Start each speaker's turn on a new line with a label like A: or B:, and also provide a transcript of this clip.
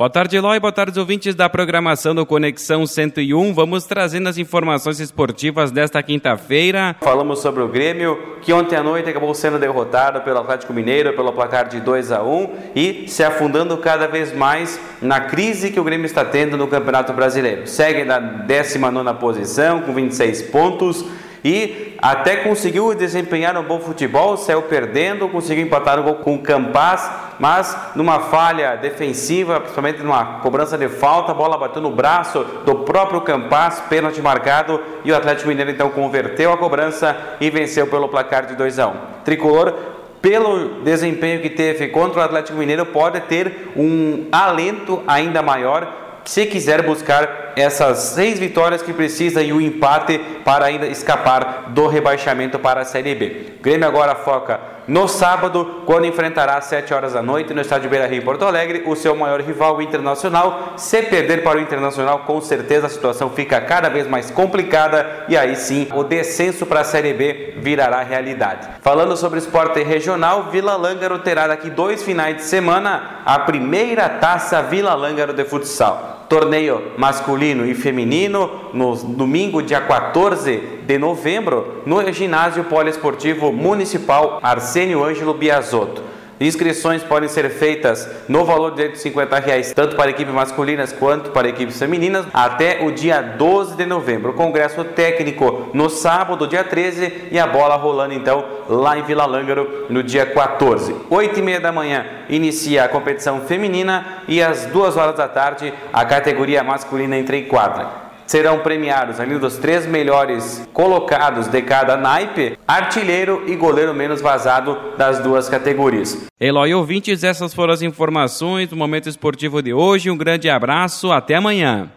A: Boa tarde, Eloy. Boa tarde, ouvintes da programação do Conexão 101. Vamos trazendo as informações esportivas desta quinta-feira.
B: Falamos sobre o Grêmio, que ontem à noite acabou sendo derrotado pelo Atlético Mineiro pelo placar de 2 a 1 e se afundando cada vez mais na crise que o Grêmio está tendo no Campeonato Brasileiro. Segue na 19 posição com 26 pontos e até conseguiu desempenhar um bom futebol, saiu perdendo, conseguiu empatar um gol com o Campas, mas numa falha defensiva, principalmente numa cobrança de falta, a bola bateu no braço do próprio Campas, pênalti marcado e o Atlético Mineiro então converteu a cobrança e venceu pelo placar de 2 a 1. Tricolor pelo desempenho que teve contra o Atlético Mineiro, pode ter um alento ainda maior se quiser buscar essas seis vitórias que precisa e o um empate para ainda escapar do rebaixamento para a Série B. O Grêmio agora foca no sábado, quando enfrentará às 7 horas da noite no estádio Beira Rio em Porto Alegre, o seu maior rival, o Internacional. Se perder para o Internacional, com certeza a situação fica cada vez mais complicada e aí sim o descenso para a Série B virará realidade. Falando sobre esporte regional, Vila Lângaro terá daqui dois finais de semana a primeira taça Vila Lângaro de futsal torneio masculino e feminino no domingo, dia 14 de novembro, no ginásio poliesportivo municipal Arsênio Ângelo Biasotto. Inscrições podem ser feitas no valor de 50 reais, tanto para equipes masculinas quanto para equipes femininas, até o dia 12 de novembro. O congresso técnico no sábado, dia 13, e a bola rolando então lá em Vila Lângaro no dia 14. 8 e meia da manhã inicia a competição feminina e às 2 horas da tarde a categoria masculina entra em quadra serão premiados ali dos três melhores colocados de cada naipe, artilheiro e goleiro menos vazado das duas categorias.
A: Eloy ouvintes, essas foram as informações do momento esportivo de hoje. Um grande abraço, até amanhã.